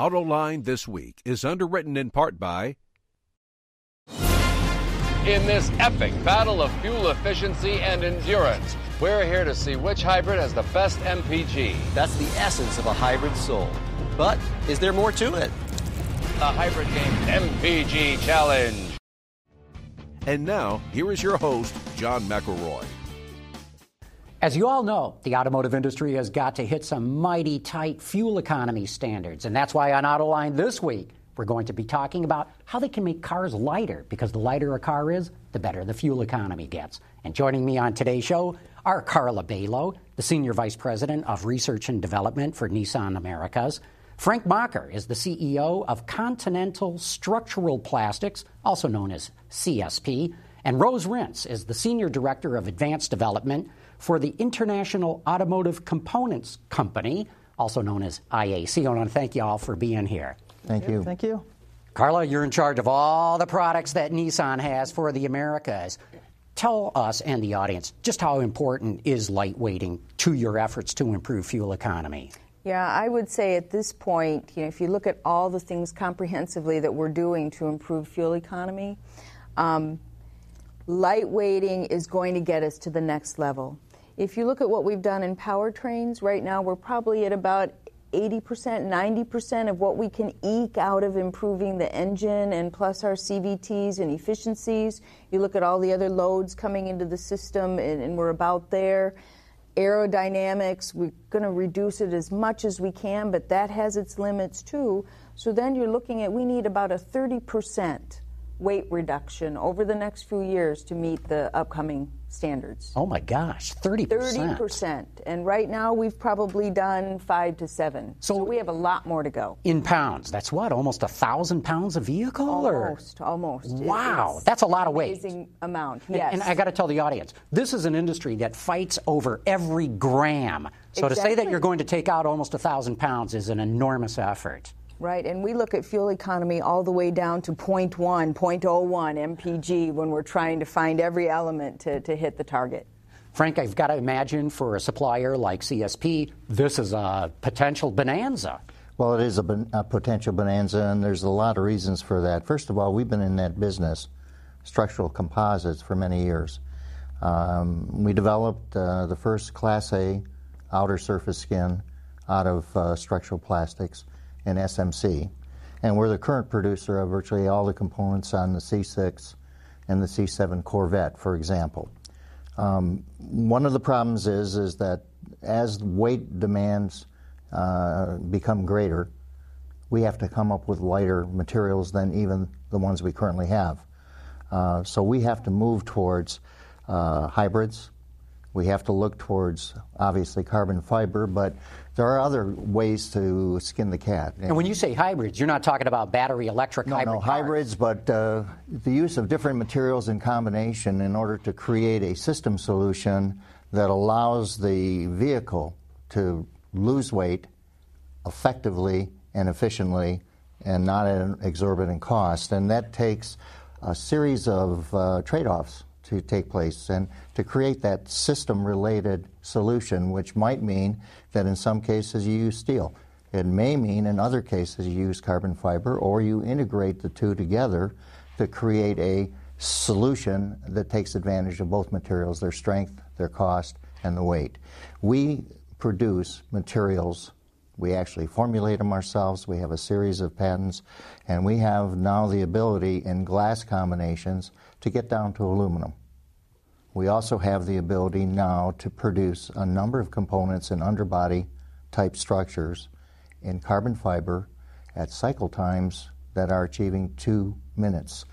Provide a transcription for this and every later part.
AutoLine This Week is underwritten in part by. In this epic battle of fuel efficiency and endurance, we're here to see which hybrid has the best MPG. That's the essence of a hybrid soul. But is there more to it? The Hybrid Game MPG Challenge. And now, here is your host, John McElroy. As you all know, the automotive industry has got to hit some mighty tight fuel economy standards. And that's why on Autoline this week, we're going to be talking about how they can make cars lighter, because the lighter a car is, the better the fuel economy gets. And joining me on today's show are Carla Bailo, the Senior Vice President of Research and Development for Nissan Americas. Frank Macher is the CEO of Continental Structural Plastics, also known as CSP. And Rose Ryntz is the Senior Director of Advanced Development for the International Automotive Components Company, also known as IAC. I want to thank you all for being here. Thank you. Thank you. Carla, you're in charge of all the products that Nissan has for the Americas. Tell us and the audience just how important is lightweighting to your efforts to improve fuel economy? Yeah, I would say at this point, you know, if you look at all the things comprehensively that we're doing to improve fuel economy, um, lightweighting is going to get us to the next level. If you look at what we've done in powertrains, right now we're probably at about 80%, 90% of what we can eke out of improving the engine and plus our CVTs and efficiencies. You look at all the other loads coming into the system, and, and we're about there. Aerodynamics, we're going to reduce it as much as we can, but that has its limits too. So then you're looking at we need about a 30% weight reduction over the next few years to meet the upcoming standards. Oh my gosh, 30%. 30%. And right now we've probably done 5 to 7. So, so we have a lot more to go. In pounds, that's what? Almost a 1000 pounds a vehicle almost, or? almost. Wow, it's that's a lot of weight. Amazing amount. Yes. And, and I got to tell the audience, this is an industry that fights over every gram. So exactly. to say that you're going to take out almost a 1000 pounds is an enormous effort. Right, and we look at fuel economy all the way down to 0.1, 0.01 mpg when we're trying to find every element to, to hit the target. Frank, I've got to imagine for a supplier like CSP, this is a potential bonanza. Well, it is a, a, potential bonanza, and there's a lot of reasons for that. First of all, we've been in that business, structural composites, for many years. Um, we developed uh, the first Class A outer surface skin out of uh, structural plastics in SMC. And we're the current producer of virtually all the components on the C6 and the C7 Corvette, for example. Um, one of the problems is, is that as weight demands uh, become greater, we have to come up with lighter materials than even the ones we currently have. Uh, so we have to move towards uh, hybrids. We have to look towards obviously carbon fiber, but there are other ways to skin the cat. And when you say hybrids, you're not talking about battery electric no, hybrid No, cars. hybrids, but uh, the use of different materials in combination in order to create a system solution that allows the vehicle to lose weight effectively and efficiently and not at an exorbitant cost. And that takes a series of uh, trade offs to take place and to create that system related solution, which might mean that in some cases you use steel. It may mean in other cases you use carbon fiber or you integrate the two together to create a solution that takes advantage of both materials, their strength, their cost, and the weight. We produce materials. We actually formulate them ourselves. We have a series of patents, and we have now the ability in glass combinations to get down to aluminum. We also have the ability now to produce a number of components in underbody type structures in carbon fiber at cycle times that are achieving two minutes.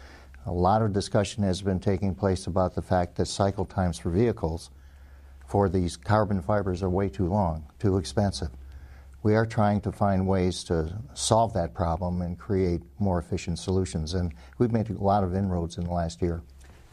A lot of discussion has been taking place about the fact that cycle times for vehicles for these carbon fibers are way too long, too expensive. We are trying to find ways to solve that problem and create more efficient solutions, and we've made a lot of inroads in the last year.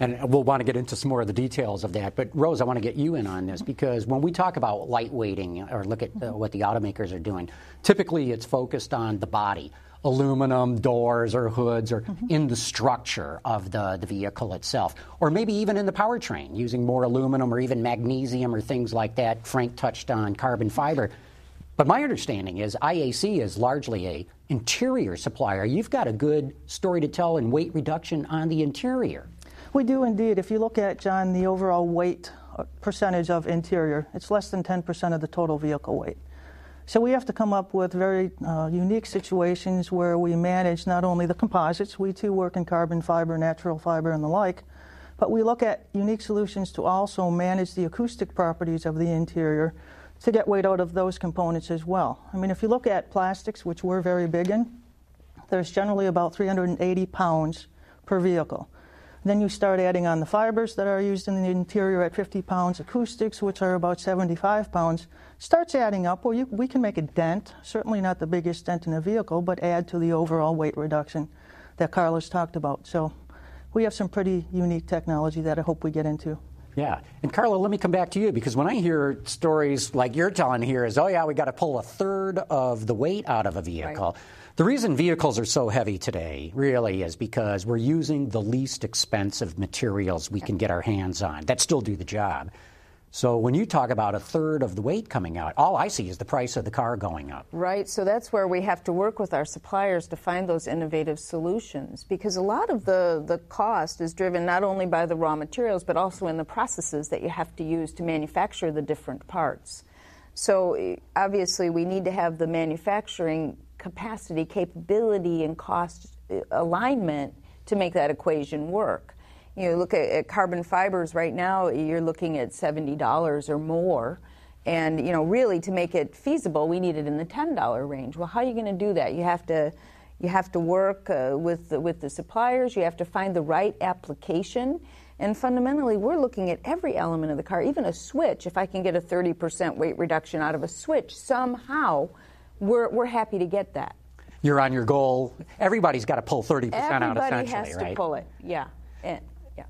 And we'll want to get into some more of the details of that. But Rose, I want to get you in on this because when we talk about lightweighting or look at uh, what the automakers are doing, typically it's focused on the body, aluminum doors or hoods or mm-hmm. in the structure of the, the vehicle itself, or maybe even in the powertrain using more aluminum or even magnesium or things like that. Frank touched on carbon fiber. But my understanding is IAC is largely a interior supplier. You've got a good story to tell in weight reduction on the interior. We do indeed. If you look at, John, the overall weight uh, percentage of interior, it's less than 10% of the total vehicle weight. So we have to come up with very uh, unique situations where we manage not only the composites, we too work in carbon fiber, natural fiber, and the like, but we look at unique solutions to also manage the acoustic properties of the interior to get weight out of those components as well. I mean, if you look at plastics, which we're very big in, there's generally about 380 pounds per vehicle. Then you start adding on the fibers that are used in the interior at 50 pounds, acoustics, which are about 75 pounds. Starts adding up, or you, we can make a dent, certainly not the biggest dent in a vehicle, but add to the overall weight reduction that Carlos talked about. So we have some pretty unique technology that I hope we get into. Yeah. And Carla, let me come back to you because when I hear stories like you're telling here is, oh, yeah, we got to pull a third of the weight out of a vehicle. Right. The reason vehicles are so heavy today really is because we're using the least expensive materials we can get our hands on that still do the job. So when you talk about a third of the weight coming out, all I see is the price of the car going up. Right. So that's where we have to work with our suppliers to find those innovative solutions because a lot of the, the cost is driven not only by the raw materials but also in the processes that you have to use to manufacture the different parts. So obviously we need to have the manufacturing capacity, capability, and cost uh, alignment to make that equation work. You know, look at, at carbon fibers right now, you're looking at $70 or more. And, you know, really to make it feasible, we need it in the $10 range. Well, how are you going to do that? You have to you have to work uh, with the, with the suppliers. You have to find the right application. And fundamentally, we're looking at every element of the car, even a switch. If I can get a 30% weight reduction out of a switch somehow, we're, we're happy to get that. You're on your goal. Everybody's got to pull 30% Everybody out essentially, right? Everybody has to pull it, yeah. And, yeah.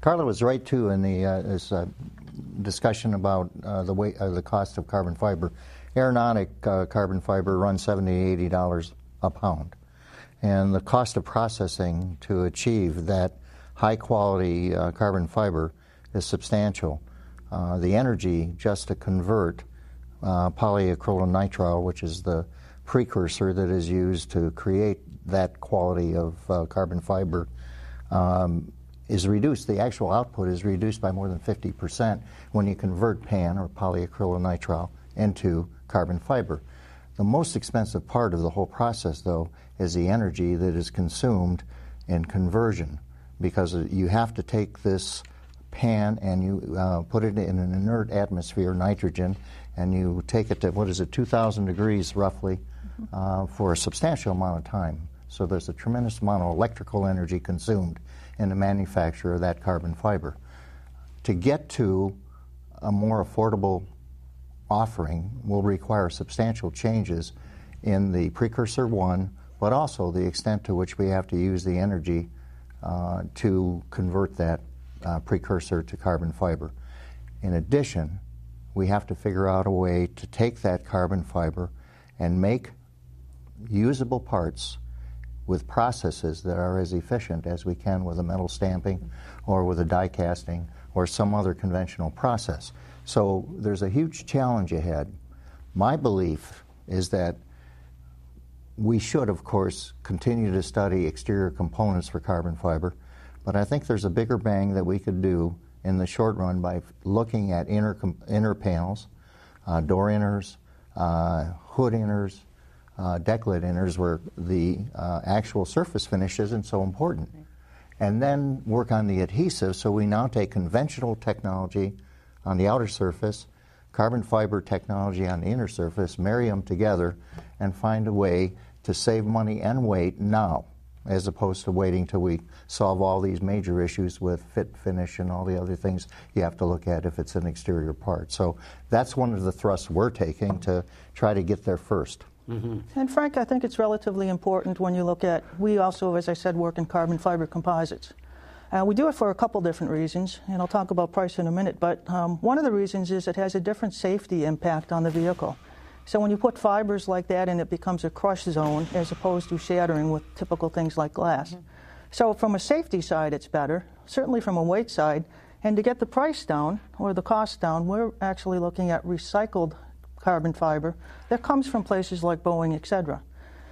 Carla was right, too, in the uh, this, uh, discussion about uh, the, weight, uh, the cost of carbon fiber. Aeronautic uh, carbon fiber runs $70 $80 a pound. And the cost of processing to achieve that high quality uh, carbon fiber is substantial. the energy just to convert uh, polyacrylonitrile, which is the precursor that is used to create that quality of uh, carbon fiber, um, is reduced. The actual output is reduced by more than 50% when you convert PAN or polyacrylonitrile into carbon fiber. The most expensive part of the whole process, though, is the energy that is consumed in conversion because you have to take this pan and you uh, put it in an inert atmosphere, nitrogen, and you take it to what is it, 2,000 degrees roughly, uh, for a substantial amount of time. So there's a tremendous amount of electrical energy consumed in the manufacture of that carbon fiber. To get to a more affordable offering will require substantial changes in the precursor one, but also the extent to which we have to use the energy uh, to convert that uh, precursor to carbon fiber. In addition, we have to figure out a way to take that carbon fiber and make usable parts with processes that are as efficient as we can with a metal stamping or with a die casting or some other conventional process. So there's a huge challenge ahead. My belief is that we should, of course, continue to study exterior components for carbon fiber, but I think there's a bigger bang that we could do in the short run by looking at inner, inner panels, uh, door inners, uh, hood inners, uh, deck lid inners, where the uh, actual surface finish isn't so important. And then work on the adhesive, so we now take conventional technology on the outer surface carbon fiber technology on the inner surface, marry them together, and find a way to save money and weight now, as opposed to waiting till we solve all these major issues with fit, finish, and all the other things you have to look at if it's an exterior part. So that's one of the thrusts we're taking to try to get there 1st mm-hmm. And Frank, I think it's relatively important when you look at, we also, as I said, work in carbon fiber composites. Uh, we do it for a couple different reasons, and I'll talk about price in a minute. But um, one of the reasons is it has a different safety impact on the vehicle. So when you put fibers like that in, it becomes a crush zone as opposed to shattering with typical things like glass. Mm-hmm. So from a safety side, it's better. Certainly from a weight side, and to get the price down or the cost down, we're actually looking at recycled carbon fiber that comes from places like Boeing, etc.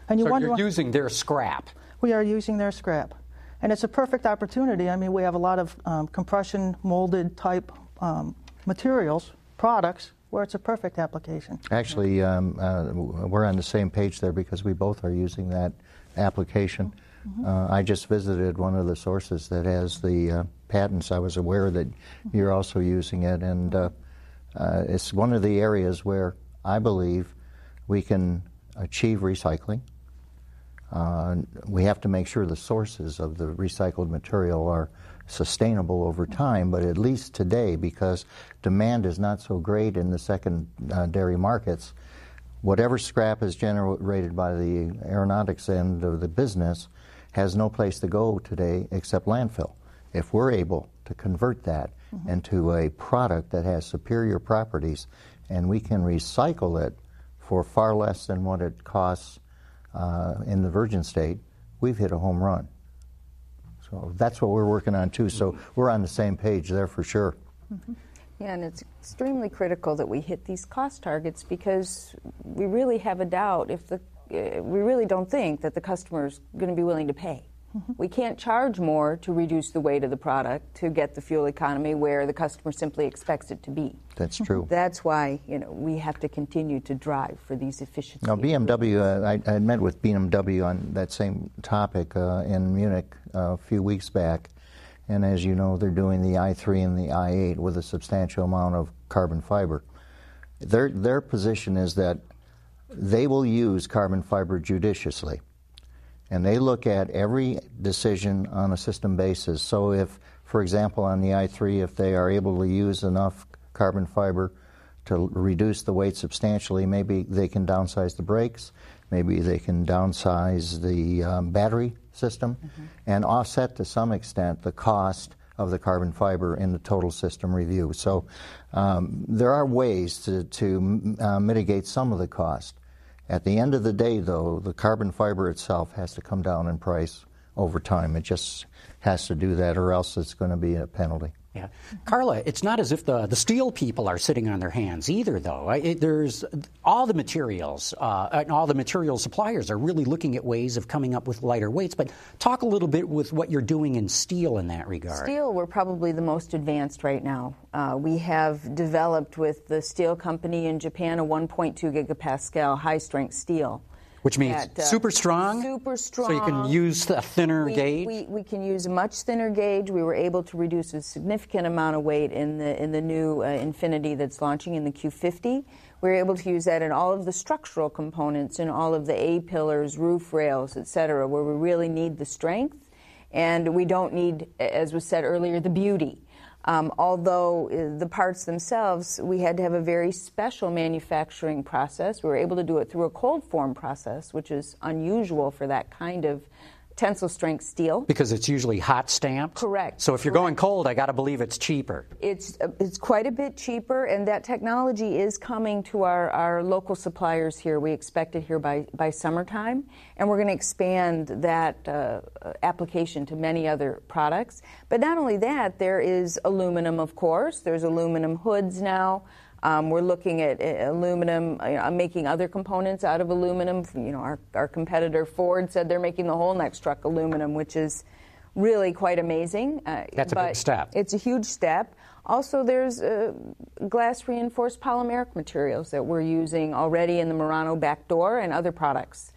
And you so wonder you're using their scrap. We are using their scrap. And it's a perfect opportunity. I mean, we have a lot of um, compression molded type um, materials, products, where it's a perfect application. Actually, um, uh, we're on the same page there because we both are using that application. Mm-hmm. Uh, I just visited one of the sources that has the uh, patents. I was aware that mm-hmm. you're also using it, and uh, uh, it's one of the areas where I believe we can achieve recycling uh, we have to make sure the sources of the recycled material are sustainable over time, but at least today, because demand is not so great in the secondary markets, whatever scrap is generated by the aeronautics end of the business has no place to go today except landfill. If we're able to convert that mm-hmm. into a product that has superior properties and we can recycle it for far less than what it costs uh, in the virgin state, we've hit a home run. So that's what we're working on too. So we're on the same page there for sure. Mm-hmm. Yeah, and it's extremely critical that we hit these cost targets because we really have a doubt if the uh, we really don't think that the customer is going to be willing to pay. Mm-hmm. We can't charge more to reduce the weight of the product to get the fuel economy where the customer simply expects it to be. That's true. That's why you know we have to continue to drive for these efficiencies. Now, BMW, uh, I, I, met with BMW on that same topic uh, in Munich uh, a few weeks back, and as you know, they're doing the i3 and the i8 with a substantial amount of carbon fiber. Their their position is that they will use carbon fiber judiciously and they look at every decision on a system basis. So, if, for example, on the i3, if they are able to use enough carbon fiber to reduce the weight substantially, maybe they can downsize the brakes, maybe they can downsize the um, battery system, mm-hmm. and offset to some extent the cost of the carbon fiber in the total system review. So, um, there are ways to, to uh, mitigate some of the cost. At the end of the day, though, the carbon fiber itself has to come down in price over time. It just has to do that, or else it's going to be a penalty. Yeah. Carla, it's not as if the, the steel people are sitting on their hands either, though. It, there's all the materials, uh, and all the material suppliers are really looking at ways of coming up with lighter weights. But talk a little bit with what you're doing in steel in that regard. Steel, we're probably the most advanced right now. Uh, we have developed with the steel company in Japan a 1.2 gigapascal high strength steel which means at, uh, super strong. Super strong. So you can use a thinner we, gauge. We, we can use a much thinner gauge. We were able to reduce a significant amount of weight in the in the new uh, Infiniti that's launching in the Q50. We were able to use that in all of the structural components, in all of the A pillars, roof rails, etc., where we really need the strength, and we don't need, as was said earlier, the beauty. Um, although uh, the parts themselves, we had to have a very special manufacturing process. We were able to do it through a cold form process, which is unusual for that kind of tensile strength steel. Because it's usually hot stamped? Correct. So if you're Correct. going cold, I got to believe it's cheaper. It's, uh, it's quite a bit cheaper, and that technology is coming to our, our local suppliers here. We expect it here by, by summertime, and we're going to expand that uh, application to many other products. But not only that, there is aluminum, of course. There's aluminum hoods now. Um, we're looking at uh, aluminum, uh, making other components out of aluminum. You know, our, our competitor Ford said they're making the whole next truck aluminum, which is really quite amazing. Uh, That's a big step. It's a huge step. Also, there's uh, glass reinforced polymeric materials that we're using already in the Murano back door and other products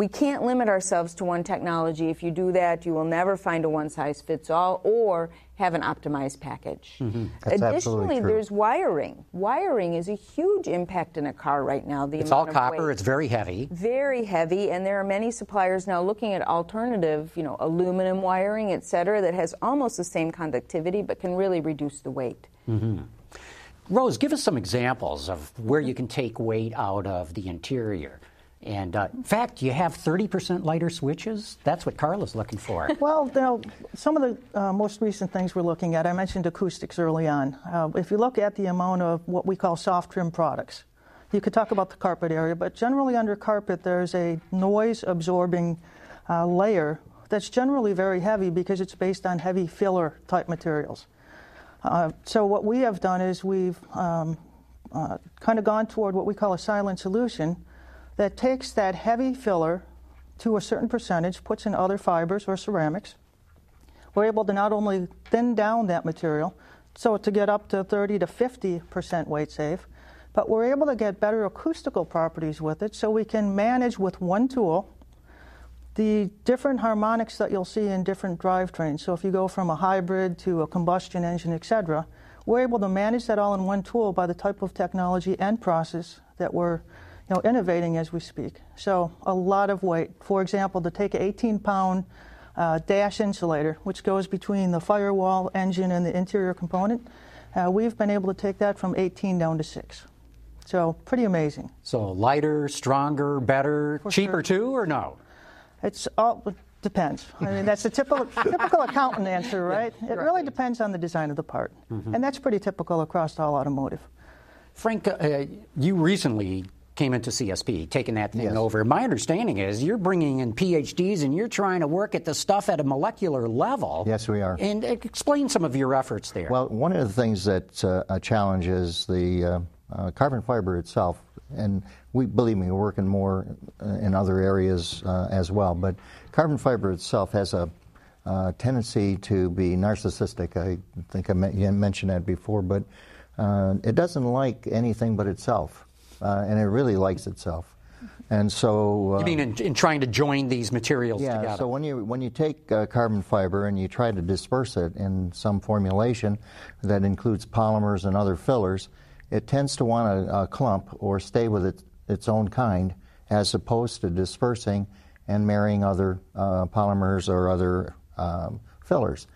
we can't limit ourselves to one technology. If you do that, you will never find a one size fits all or have an optimized package. Mm-hmm. Additionally, there's wiring. Wiring is a huge impact in a car right now. The it's all copper, weight. it's very heavy. Very heavy, and there are many suppliers now looking at alternative, you know, aluminum wiring, et cetera, that has almost the same conductivity but can really reduce the weight. Mm-hmm. Rose, give us some examples of where you can take weight out of the interior. And uh, in fact, you have 30% lighter switches. That's what Carla's looking for. well, you know, some of the uh, most recent things we're looking at, I mentioned acoustics early on. Uh, if you look at the amount of what we call soft trim products, you could talk about the carpet area, but generally under carpet, there's a noise absorbing uh, layer that's generally very heavy because it's based on heavy filler type materials. Uh, so, what we have done is we've um, uh, kind of gone toward what we call a silent solution that takes that heavy filler to a certain percentage, puts in other fibers or ceramics. We're able to not only thin down that material, so to get up to 30 to 50 percent weight save, but we're able to get better acoustical properties with it, so we can manage with one tool the different harmonics that you'll see in different drivetrains. So if you go from a hybrid to a combustion engine, etc., we're able to manage that all in one tool by the type of technology and process that we're you know, innovating as we speak. So a lot of weight. For example, to take an 18-pound uh, dash insulator, which goes between the firewall engine and the interior component, uh, we've been able to take that from 18 down to 6. So pretty amazing. So lighter, stronger, better, For cheaper sure. too, or no? It's all depends. I mean, that's the typical, typical accountant answer, right? It right. really depends on the design of the part, mm-hmm. and that's pretty typical across all automotive. Frank, uh, you recently came into CSP, taking that thing yes. over. My understanding is you're bringing in PhDs and you're trying to work at the stuff at a molecular level. Yes, we are. And explain some of your efforts there. Well, one of the things that uh, a challenge is the uh, uh, carbon fiber itself, and we believe me, we're working more uh, in other areas uh, as well. But carbon fiber itself has a uh, tendency to be narcissistic. I think I mentioned that before, but it doesn't like anything but itself uh, and it really likes itself. And so, uh, you mean in, in, trying to join these materials yeah, together? so when you when you take uh, carbon fiber and you try to disperse it in some formulation that includes polymers and other fillers, it tends to want to a clump or stay with it, its own kind, as opposed to dispersing and marrying other uh, polymers or other um, fillers.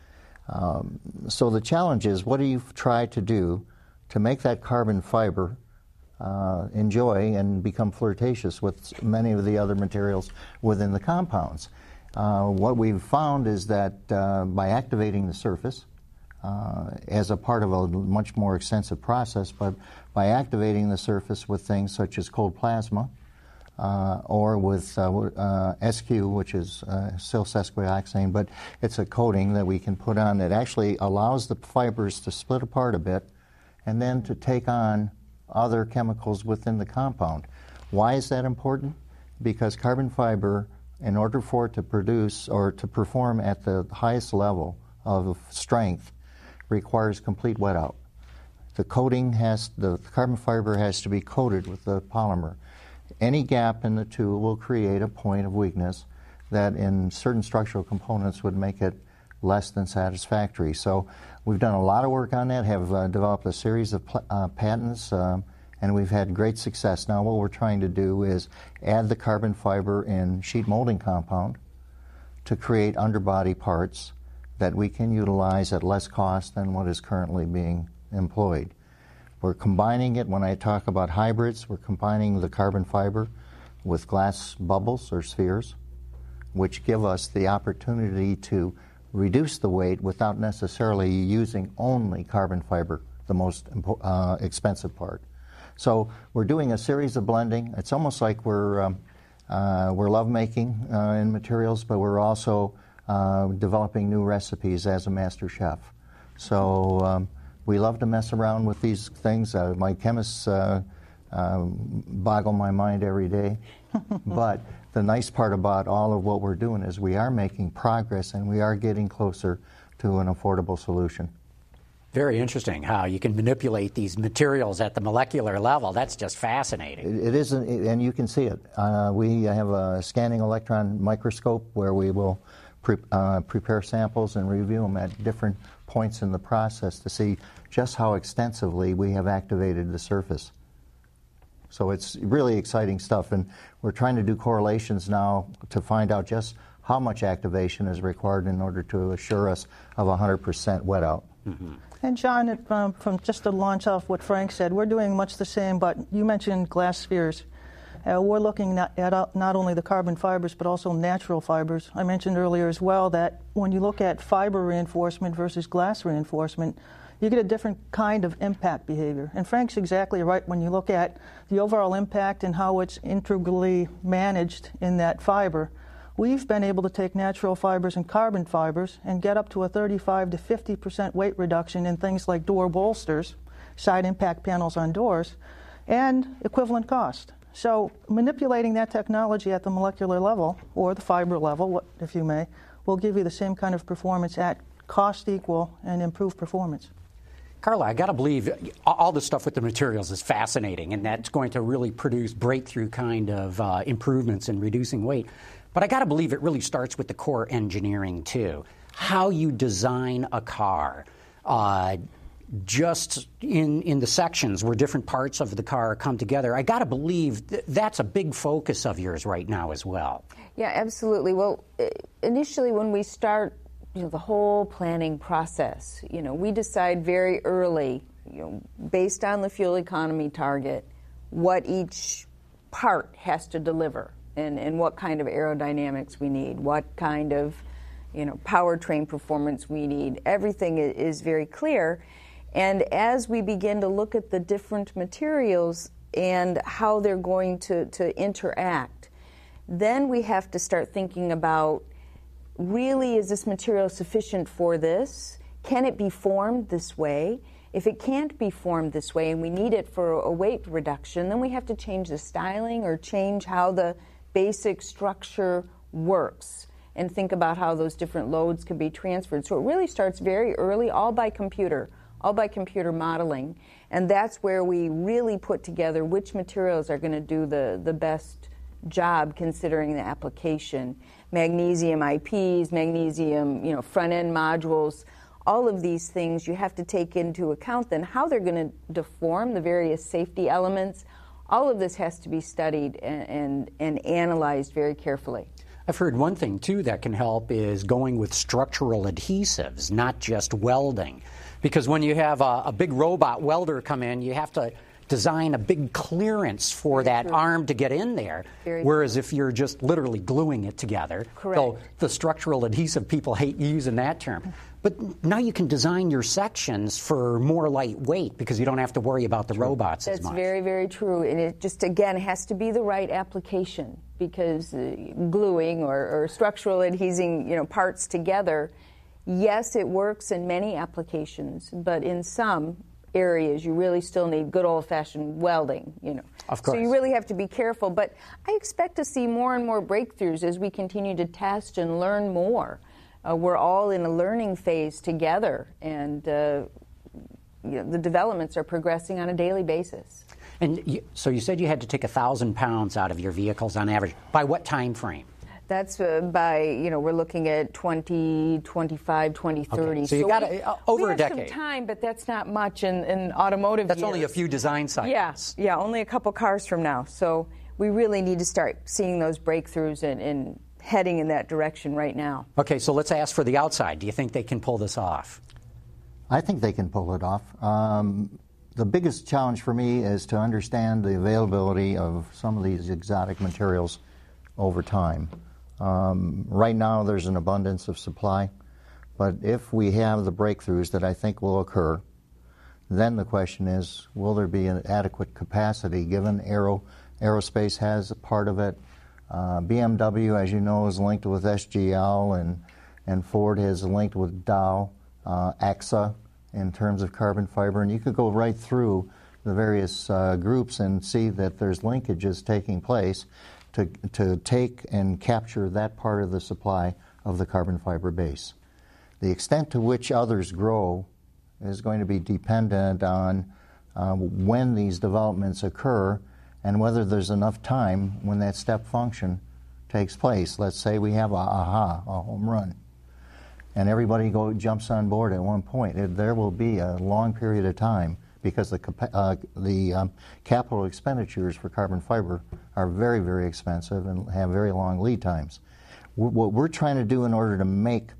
Um, so the challenge is, what do you try to do to make that carbon fiber uh, enjoy and become flirtatious with many of the other materials within the compounds. Uh, what we've found is that uh, by activating the surface, uh, as a part of a much more extensive process, but by activating the surface with things such as cold plasma, uh, or with SQ, which is uh, silsesquioxane, but it's a coating that we can put on that actually allows the fibers to split apart a bit and then to take on other chemicals within the compound. Why is that important? Because carbon fiber, in order for it to produce or to perform at the highest level of strength, requires complete wet out. The coating has, the carbon fiber has to be coated with the polymer. Any gap in the two will create a point of weakness that in certain structural components would make it less than satisfactory. So we've done a lot of work on that, have uh, developed a series of pl- uh, patents, uh, and we've had great success. Now what we're trying to do is add the carbon fiber in sheet molding compound to create underbody parts that we can utilize at less cost than what is currently being employed. We're combining it, when I talk about hybrids, we're combining the carbon fiber with glass bubbles or spheres, which give us the opportunity to reduce the weight without necessarily using only carbon fiber, the most uh, expensive part. So we're doing a series of blending. It's almost like we're um, uh, we're lovemaking uh, in materials, but we're also uh, developing new recipes as a master chef. So um, we love to mess around with these things. Uh, my chemists uh, um, boggle my mind every day. but the nice part about all of what we're doing is we are making progress and we are getting closer to an affordable solution. Very interesting how you can manipulate these materials at the molecular level. That's just fascinating. It, it is, and you can see it. Uh, we have a scanning electron microscope where we will pre- uh, prepare samples and review them at different points in the process to see just how extensively we have activated the surface. So it's really exciting stuff, and we're trying to do correlations now to find out just how much activation is required in order to assure us of 100% wet out. Mm-hmm. And John, um, from just to launch off what Frank said, we're doing much the same, but you mentioned glass spheres. Uh, we're looking at, at not only the carbon fibers, but also natural fibers. I mentioned earlier as well that when you look at fiber reinforcement versus glass reinforcement, you get a different kind of impact behavior. And Frank's exactly right when you look at the overall impact and how it's integrally managed in that fiber. We've been able to take natural fibers and carbon fibers and get up to a 35 to 50 percent weight reduction in things like door bolsters, side impact panels on doors, and equivalent cost. So manipulating that technology at the molecular level or the fiber level, if you may, will give you the same kind of performance at cost equal and improved performance. Carla, I got to believe all the stuff with the materials is fascinating, and that's going to really produce breakthrough kind of uh, improvements in reducing weight. But I got to believe it really starts with the core engineering, too. How you design a car. Uh, just in, in the sections where different parts of the car come together. I got to believe th- that's a big focus of yours right now as well. Yeah, absolutely. Well, initially, when we start you know, the whole planning process. You know, we decide very early, you know, based on the fuel economy target, what each part has to deliver and, and what kind of aerodynamics we need, what kind of, you know, powertrain performance we need. Everything is very clear. And as we begin to look at the different materials and how they're going to, to interact, then we have to start thinking about really is this material sufficient for this? Can it be formed this way? If it can't be formed this way and we need it for a weight reduction, then we have to change the styling or change how the basic structure works and think about how those different loads can be transferred. So it really starts very early, all by computer, all by computer modeling. And that's where we really put together which materials are going to do the, the best job considering the application magnesium IPs, magnesium, you know, front end modules, all of these things you have to take into account then how they're going to deform the various safety elements. All of this has to be studied and, and, and analyzed very carefully. I've heard one thing too that can help is going with structural adhesives, not just welding. Because when you have a, a big robot welder come in, you have to design a big clearance for Very that true. arm to get in there. Very Whereas true. if you're just literally gluing it together, Correct. though the structural adhesive people hate using that term. But now you can design your sections for more lightweight because you don't have to worry about the true. robots That's as much. That's very, very true. And it just, again, has to be the right application because uh, gluing or, or structural adhesing you know, parts together, yes, it works in many applications, but in some, areas, you really still need good old fashioned welding, you know. Of course. So you really have to be careful. But I expect to see more and more breakthroughs as we continue to test and learn more. Uh, we're all in a learning phase together, and uh, you know, the developments are progressing on a daily basis. And you, so you said you had to take a thousand pounds out of your vehicles on average. By what time frame? That's uh, by, you know, we're looking at 20, 25, 2030. Okay. So you so got we, uh, over a decade. some time, but that's not much in, in automotive That's years. only a few design cycles. Yeah, yeah, only a couple cars from now. So we really need to start seeing those breakthroughs and, and heading in that direction right now. Okay, so let's ask for the outside. Do you think they can pull this off? I think they can pull it off. Um, the biggest challenge for me is to understand the availability of some of these exotic materials over time. Um, right now, there's an abundance of supply, but if we have the breakthroughs that I think will occur, then the question is, will there be an adequate capacity given aero, aerospace has a part of it? Uh, BMW, as you know, is linked with SGL, and, and Ford is linked with Dow, uh, Aksa, in terms of carbon fiber, and you could go right through the various uh, groups and see that there's linkages taking place to, to take and capture that part of the supply of the carbon fiber base. The extent to which others grow is going to be dependent on uh, when these developments occur and whether there's enough time when that step function takes place. Let's say we have a aha, a home run, and everybody go jumps on board at one point. It, there will be a long period of time because the, uh, the um, capital expenditures for carbon fiber are very, very expensive and have very long lead times. what we're trying to do in order to make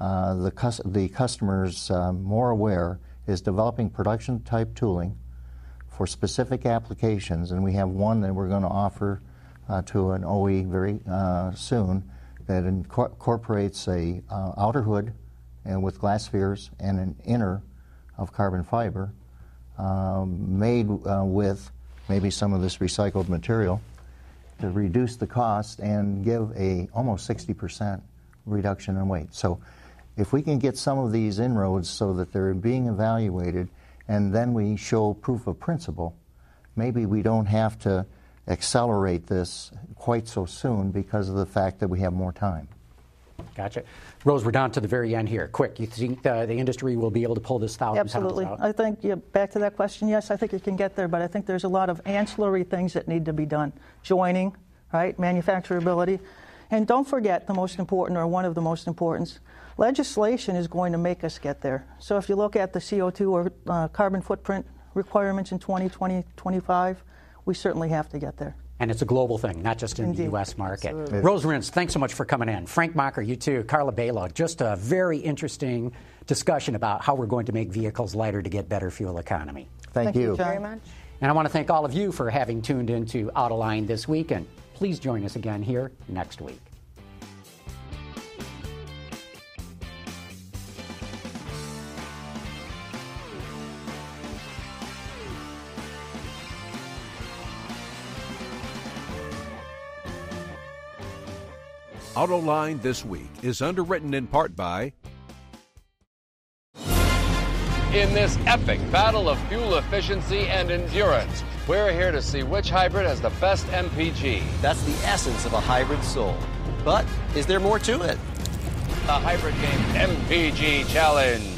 uh, the, cus- the customers uh, more aware is developing production type tooling for specific applications, and we have one that we're going to offer uh, to an OE very uh, soon that incorporates a uh, outer hood and with glass spheres and an inner of carbon fiber made uh, with maybe some of this recycled material to reduce the cost and give a almost 60% reduction in weight. So if we can get some of these inroads so that they're being evaluated and then we show proof of principle, maybe we don't have to accelerate this quite so soon because of the fact that we have more time. Gotcha. Rose, we're down to the very end here. Quick, you think the, the industry will be able to pull this thousand Absolutely. out? I think, yeah, back to that question, yes, I think it can get there, but I think there's a lot of ancillary things that need to be done. Joining, right, manufacturability. And don't forget the most important, or one of the most important, legislation is going to make us get there. So if you look at the CO2 or uh, carbon footprint requirements in 2020, 25, we certainly have to get there. And it's a global thing, not just in Indeed. the U.S. market. Absolutely. Rose Ryntz, thanks so much for coming in. Frank Macher, you too. Carla Bailo, just a very interesting discussion about how we're going to make vehicles lighter to get better fuel economy. Thank, thank you. you very much. And I want to thank all of you for having tuned into Autoline this week, and please join us again here next week. AutoLine This Week is underwritten in part by. In this epic battle of fuel efficiency and endurance, we're here to see which hybrid has the best MPG. That's the essence of a hybrid soul. But is there more to it? The Hybrid Game MPG Challenge.